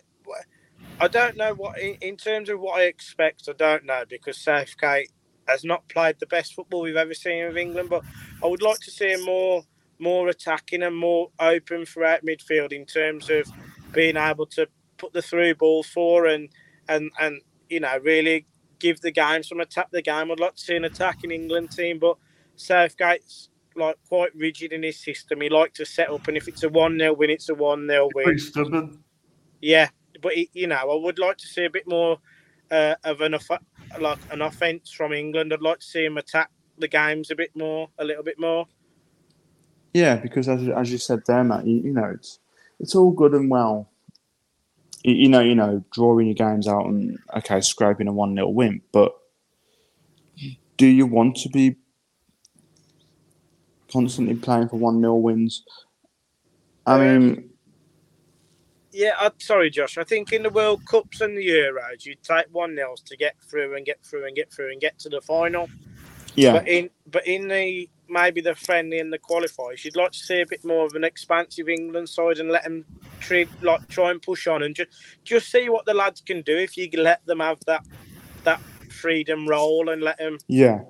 I don't know what, in, in terms of what I expect, I don't know because Southgate has not played the best football we've ever seen of England. But I would like to see him more, more attacking and more open throughout midfield in terms of being able to put the through balls for and and and you know really give the game some attack the game. I'd like to see an attacking England team, but Southgate's like quite rigid in his system. He likes to set up, and if it's a one 0 win, it's a one 0 win. Pretty stubborn. Yeah, but it, you know, I would like to see a bit more uh, of an like an offense from England. I'd like to see him attack the games a bit more, a little bit more. Yeah, because as, as you said there, Matt, you, you know, it's it's all good and well. You, you know, you know, drawing your games out and okay, scraping a one 0 win, but do you want to be constantly playing for one 0 wins? I mean, Yeah, I, sorry, Josh. I think in the World Cups and the Euros, you take one nils to get through and get through and get through and get to the final. yeah, But in but in the maybe the friendly and the qualifiers, you'd like to see a bit more of an expansive England side and let them treat like try and push on and just just see what the lads can do if you let them have that that freedom role and let them. yeah,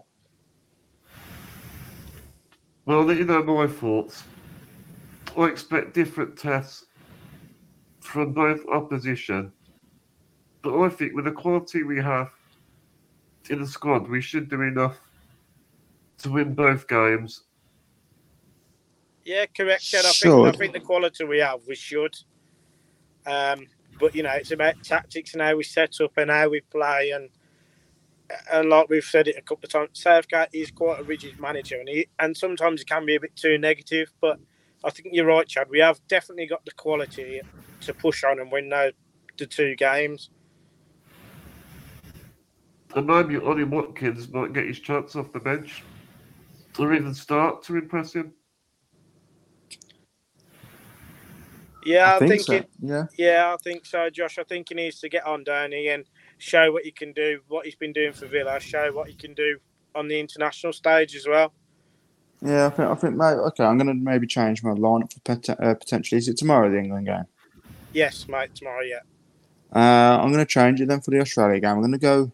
Well, you know my thoughts. I expect different tests from both opposition, but I think with the quality we have in the squad, we should do enough to win both games. Yeah, correct. Chad. I think I think the quality we have, we should. Um, but you know, it's about tactics and how we set up and how we play, and and like we've said it a couple of times, Southgate is quite a rigid manager, and he and sometimes he can be a bit too negative. But I think you're right, Chad. We have definitely got the quality to push on and win those the two games. And maybe Ollie Watkins might get his chance off the bench or even start to impress him. Yeah, I, I think, think, so. it, Yeah, Yeah, I think so, Josh. I think he needs to get on Downey and show what he can do, what he's been doing for Villa, show what he can do on the international stage as well. yeah. I think I think mate, okay. I'm gonna maybe change my lineup for pot- uh, potentially. Is it tomorrow the England game? Yes, mate, tomorrow, yeah. Uh, I'm going to change it then for the Australia game. I'm going to go.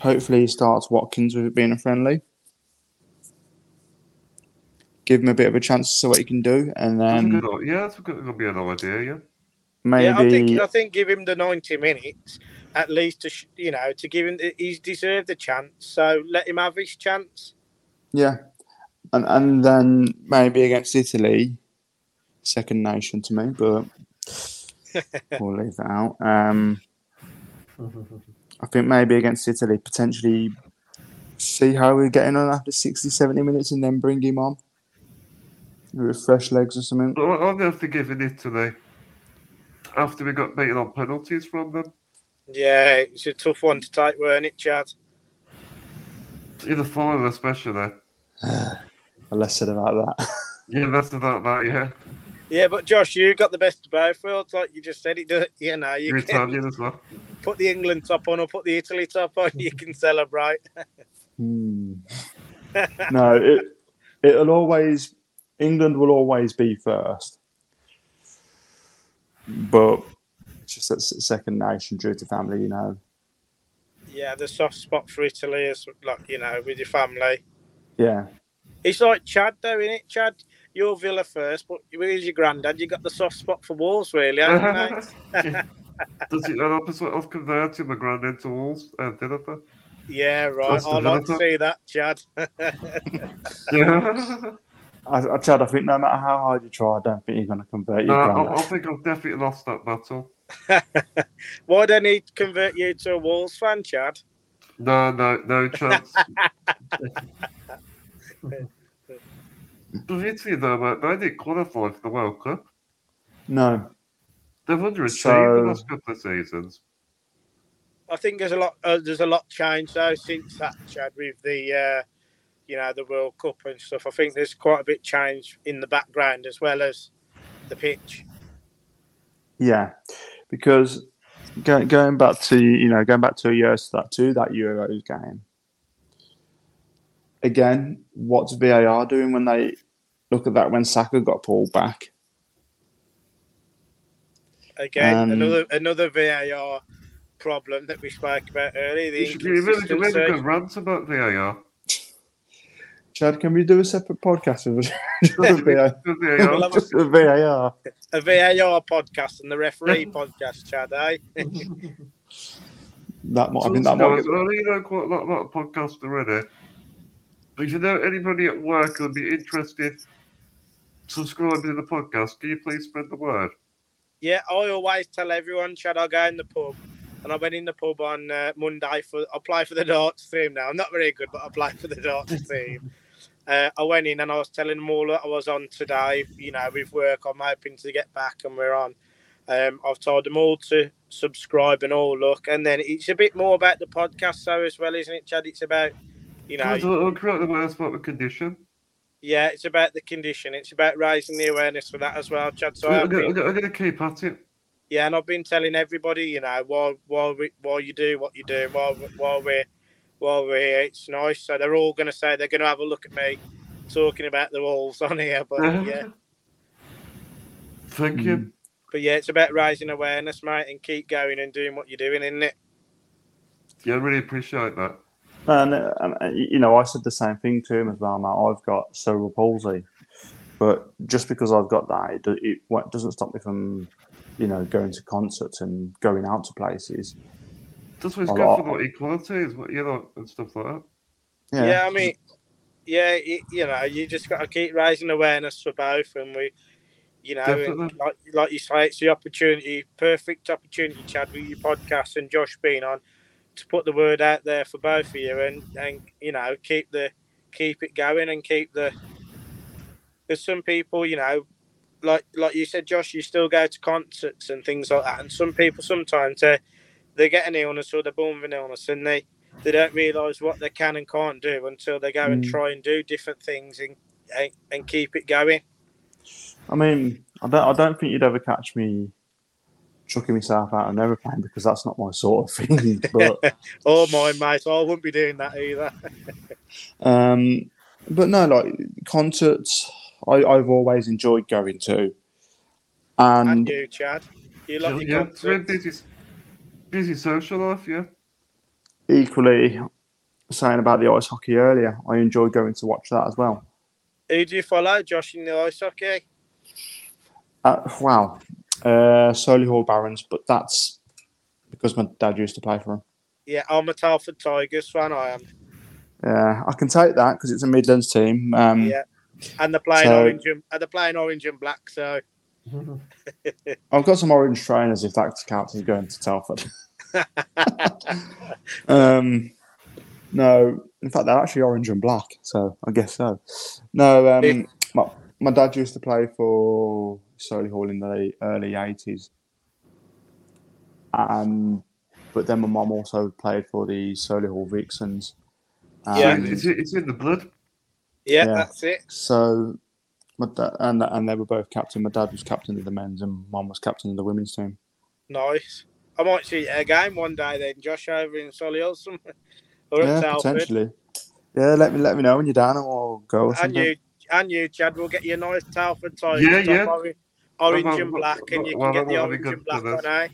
Hopefully, he starts Watkins with it being a friendly. Give him a bit of a chance to see what he can do, and That's a then good, yeah, that's going to be an idea, yeah. maybe Yeah, I think I think give him the ninety minutes at least to you know to give him the, he's deserved the chance. So let him have his chance. yeah, and and then maybe against Italy, second nation to me, but we'll leave that out. Um, I think maybe against Italy, potentially see how we're getting on after 60, 70 minutes and then bring him on with fresh legs or something. But I'm going to forgive in Italy after we got beaten on penalties from them. Yeah, it's a tough one to take, weren't it, Chad? In the final, especially. Less said about that. Yeah, that's about that, yeah. Yeah, but Josh, you got the best of both worlds, like you just said. It does, you know, you You're can Italian as well. put the England top on or put the Italy top on. You can celebrate. Hmm. no, it it'll always England will always be first, but it's just that second nation due to family, you know. Yeah, the soft spot for Italy is like you know with your family. Yeah, It's like Chad, though, isn't it? Chad, you're Villa first, but where's your granddad, you got the soft spot for Wolves, really, haven't you, mate? Does it an opposite of converting my granddad to Wolves uh, and Jennifer? Yeah, right. Oh, I'd like to see that, Chad. Yeah. I, I, Chad, I think no matter how hard you try, I don't think you're going to convert no, your uh, I, granddad. I think I've definitely lost that battle. Why don't he convert you to a Wolves fan, Chad? No, no, no chance. But Italy, though, mate, they didn't qualify for the World Cup. No, They've underachieved So- the last couple of seasons. I think there's a lot. Uh, there's a lot changed though since that, Chad, with the, uh, you know, the World Cup and stuff. I think there's quite a bit change in the background as well as the pitch. yeah, because go, going back to you know going back to a year to that to that Euros game. Again, what's VAR doing when they look at that when Saka got pulled back? Again, Um, another another VAR problem that we spoke about earlier. The should be really, really good rant about VAR. Chad, can we do a separate podcast with VAR? Good We'll VAR. have a- VAR? a VAR podcast and the referee podcast, Chad. Eh? That might, I So, think that no, might. I Get, know you know quite a lot of podcasts already. If you know anybody at work who would be interested subscribing to the podcast, can you please spread the word? Yeah, I always tell everyone, Chad, I go in the pub. And I went in the pub on uh, Monday for apply for the darts team now. I'm not very good, but I for the darts team. Uh, I went in and I was telling them all that I was on today. You know, with work, I'm hoping to get back and we're on. Um, I've told them all to subscribe and all look, and then it's a bit more about the podcast, so as well, isn't it, Chad? It's about, you know, Guys, I'll, I'll create the words about the condition. yeah, it's about the condition. It's about raising the awareness for that as well, Chad. So I've I'm going to keep at it. Yeah, and I've been telling everybody, you know, while while we, while you do what you do, while while we're while we're here, it's nice. So they're all going to say they're going to have a look at me talking about the wolves on here, but yeah, Thank you. Mm. but yeah, it's about raising awareness, mate, and keep going and doing what you're doing, isn't it? Yeah, I really appreciate that. And, and uh, you know, I said the same thing to him as well. Mate. I've got cerebral palsy, but just because I've got that, it, do- it doesn't stop me from, you know, going to concerts and going out to places. That's what's A good lot. for like equality, is what you know, and stuff like that. Yeah, Yeah, I mean, yeah, it, you know, you just got to keep raising awareness for both, and we, you know, like like you say, it's the opportunity, perfect opportunity, Chad, with your podcast and Josh being on, to put the word out there for both of you, and and you know, keep the keep it going and keep the. There's some people, you know, like like you said, Josh, you still go to concerts and things like that, and some people sometimes they they get an illness or they're born with an illness, and they they don't realise what they can and can't do until they go and Mm. try and do different things and, and and keep it going. I mean, I don't, I don't think you'd ever catch me chucking myself out of an aeroplane because that's not my sort of thing. But Oh my mate, I wouldn't be doing that either. um, but no, like concerts, I, I've always enjoyed going to, And and you, Chad, you like yeah, your it's concerts? busy, busy social life, yeah. equally saying about the ice hockey earlier, I enjoy going to watch that as well. Who do you follow, Josh, in the ice hockey? Uh, wow, uh, Solihull Barons, but that's because my dad used to play for them. Yeah, I'm a Telford Tigers fan. I am. Yeah, I can take that because it's a Midlands team. Um, Yeah, and they're playing so- orange and and they're playing orange and black. So I've got some orange trainers if that counts as going to Telford. um, no, in fact, they're actually orange and black, so I guess so. No, um, my, my dad used to play for Solihull in the early 80s. Um, but then my mum also played for the Solihull Vixens. Yeah. And it's, it's in the blood. yeah, Yeah. that's it. So My dad, and and they were both captain. My dad was captain of the men's, and mum was captain of the women's team. Nice. I might see you at a game one day then, Josh, over in Solihull somewhere. Or at yeah, Telford. potentially. Yeah, let me let me know when you're down, and we'll go. And you, and you, Chad, we'll get you a nice Telford tie. Yeah, yeah. Orange, orange Well, and well, black, and you well, can get the well, that'll be orange and black for on, eh?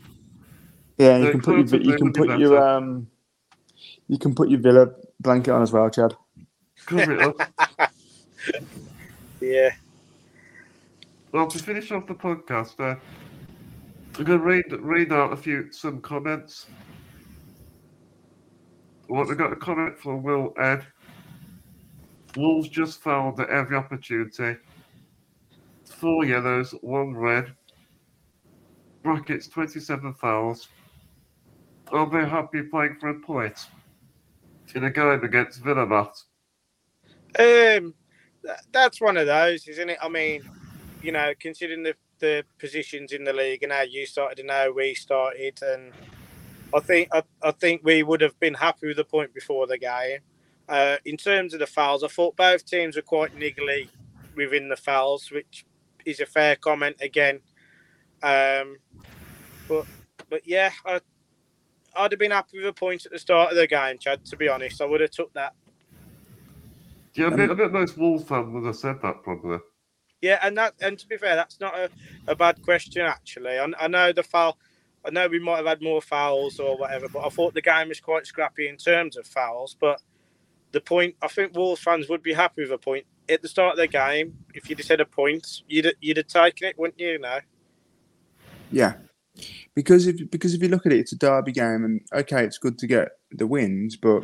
Yeah, you can put your you can put your um, you can put your Villa blanket on as well, Chad. Cover it up. Yeah. Well, to finish off the podcast, uh, I'm going to read read out a few some comments. What Well, we got a comment from Will Ed. Wolves just fouled at every opportunity. Four yellows, one red. Brackets 27 fouls. Are they happy playing for a point in a game against Villa, Matt? Um, th- that's one of those, isn't it? I mean, you know, considering the, the positions in the league and how you started and how we started, and I think I, I think we would have been happy with the point before the game. Uh, in terms of the fouls, I thought both teams were quite niggly within the fouls, which is a fair comment again. Um, but but yeah, I, I'd have been happy with a point at the start of the game, Chad. To be honest, I would have took that. Yeah, I bet, I bet most Wolves fans would have said that probably. Yeah, and that and to be fair, that's not a, a bad question actually. I, I know the foul. I know we might have had more fouls or whatever, but I thought the game was quite scrappy in terms of fouls. But the point, I think Wolves fans would be happy with a point at the start of the game. If you'd have said a point, you'd you'd have taken it, wouldn't you? you know. Yeah, because if because if you look at it, it's a derby game, and okay, it's good to get the wins, but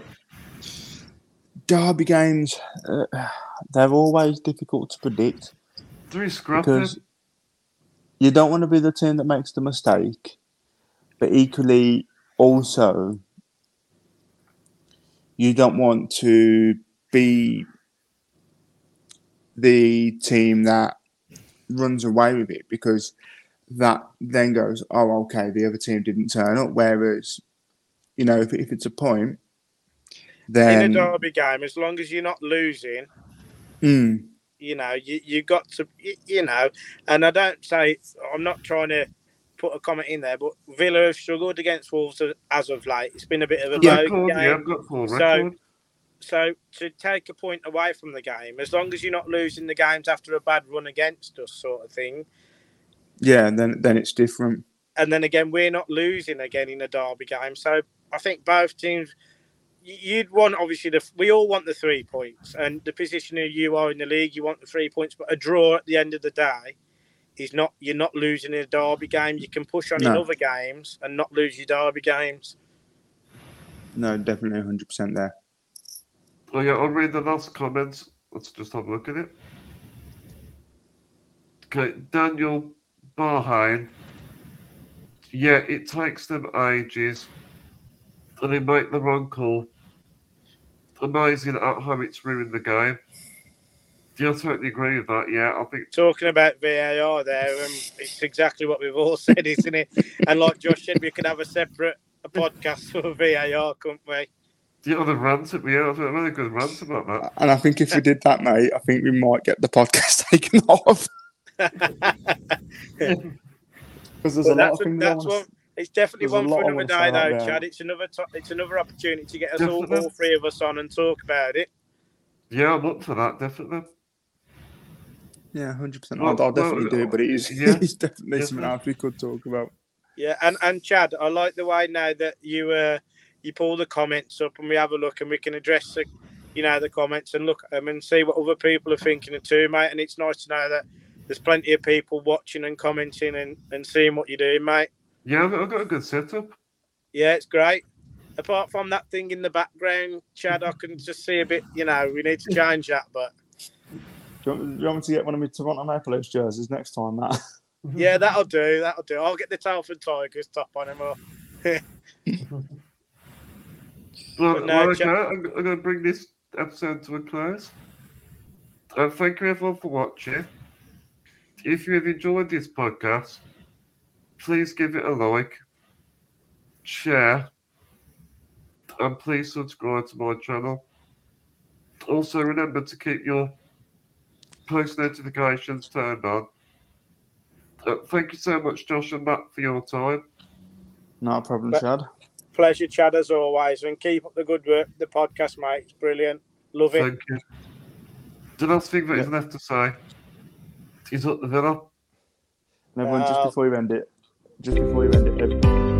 derby games uh, they're always difficult to predict Three scrappy. because you don't want to be the team that makes the mistake, but equally also you don't want to be the team that runs away with it because that then goes, oh, okay, the other team didn't turn up. Whereas, you know, if, if it's a point, then in a derby game, as long as you're not losing, Mm, you know, you you got to, you know, and I don't say I'm not trying to put a comment in there, but Villa have struggled against Wolves as of late. It's been a bit of a Yeah, bogey Record, game. yeah, I've got full So- record. So to take a point away from the game, as long as you're not losing the games after a bad run against us, sort of thing. yeah, and then then it's different. And then again, we're not losing again in a derby game. So I think both teams, you'd want obviously the we all want the three points, and the position you are in the league, you want the three points. But a draw at the end of the day is not you're not losing in a derby game. You can push on in other games and not lose your derby games. No, definitely 100% there. Oh yeah, I'll read the last comments. Let's just have a look at it. Okay, Daniel Barhine. Yeah, it takes them ages, and they make the wrong call. Amazing at how it's ruined the game. Yeah, I totally agree with that. Yeah, I think Talking about VAR there, um, it's exactly what we've all said, isn't it? And like Josh said, we could have a separate a podcast for VAR, couldn't we? The other rant at me. Yeah, I've had a really good rant about that. And I think if we did that, mate, I think we might get the podcast taken off. Because there's But a lot that's, of things. that's I wanna- one. It's definitely there's a one lot for I another wanna day, say out though, there. Chad. It's another. To- it's another opportunity to get us all, Definitely. all three of us on and talk about it. Yeah, I'm up for that, definitely. Yeah, 100%. Well, I'll, I'll definitely well, do it, but it is yeah. it's definitely something else we could talk about. Yeah, and and Chad, I like the way now that you uh you pull the comments up and we have a look and we can address the, you know, the comments and look at them and see what other people are thinking of too, mate. And it's nice to know that there's plenty of people watching and commenting and, and seeing what you're doing, mate. Yeah, I've got, a good setup. Yeah, it's great. Apart from that thing in the background, Chad, I can just see a bit. You know, we need to change that, but Do you, want, do you want me to get one of my Toronto Maple Leafs jerseys next time, Matt? yeah, that'll do. That'll do. I'll get the Telford Tigers top on him. Or Well, But no, well, Jack- okay, I'm, I'm going to bring this episode to a close. Uh, thank you everyone for watching. If you have enjoyed this podcast, please give it a like, share, and please subscribe to my channel. Also, remember to keep your post notifications turned on. Uh, thank you so much, Josh and Matt, for your time. Not a problem, But- Chad. Pleasure, Chad, as always, and keep up the good work. The podcast, mate, it's brilliant. Love it. Thank you. The last thing that Yeah. is left to say is up the villa. And everyone, just uh, before you end it, just before you end it, ev-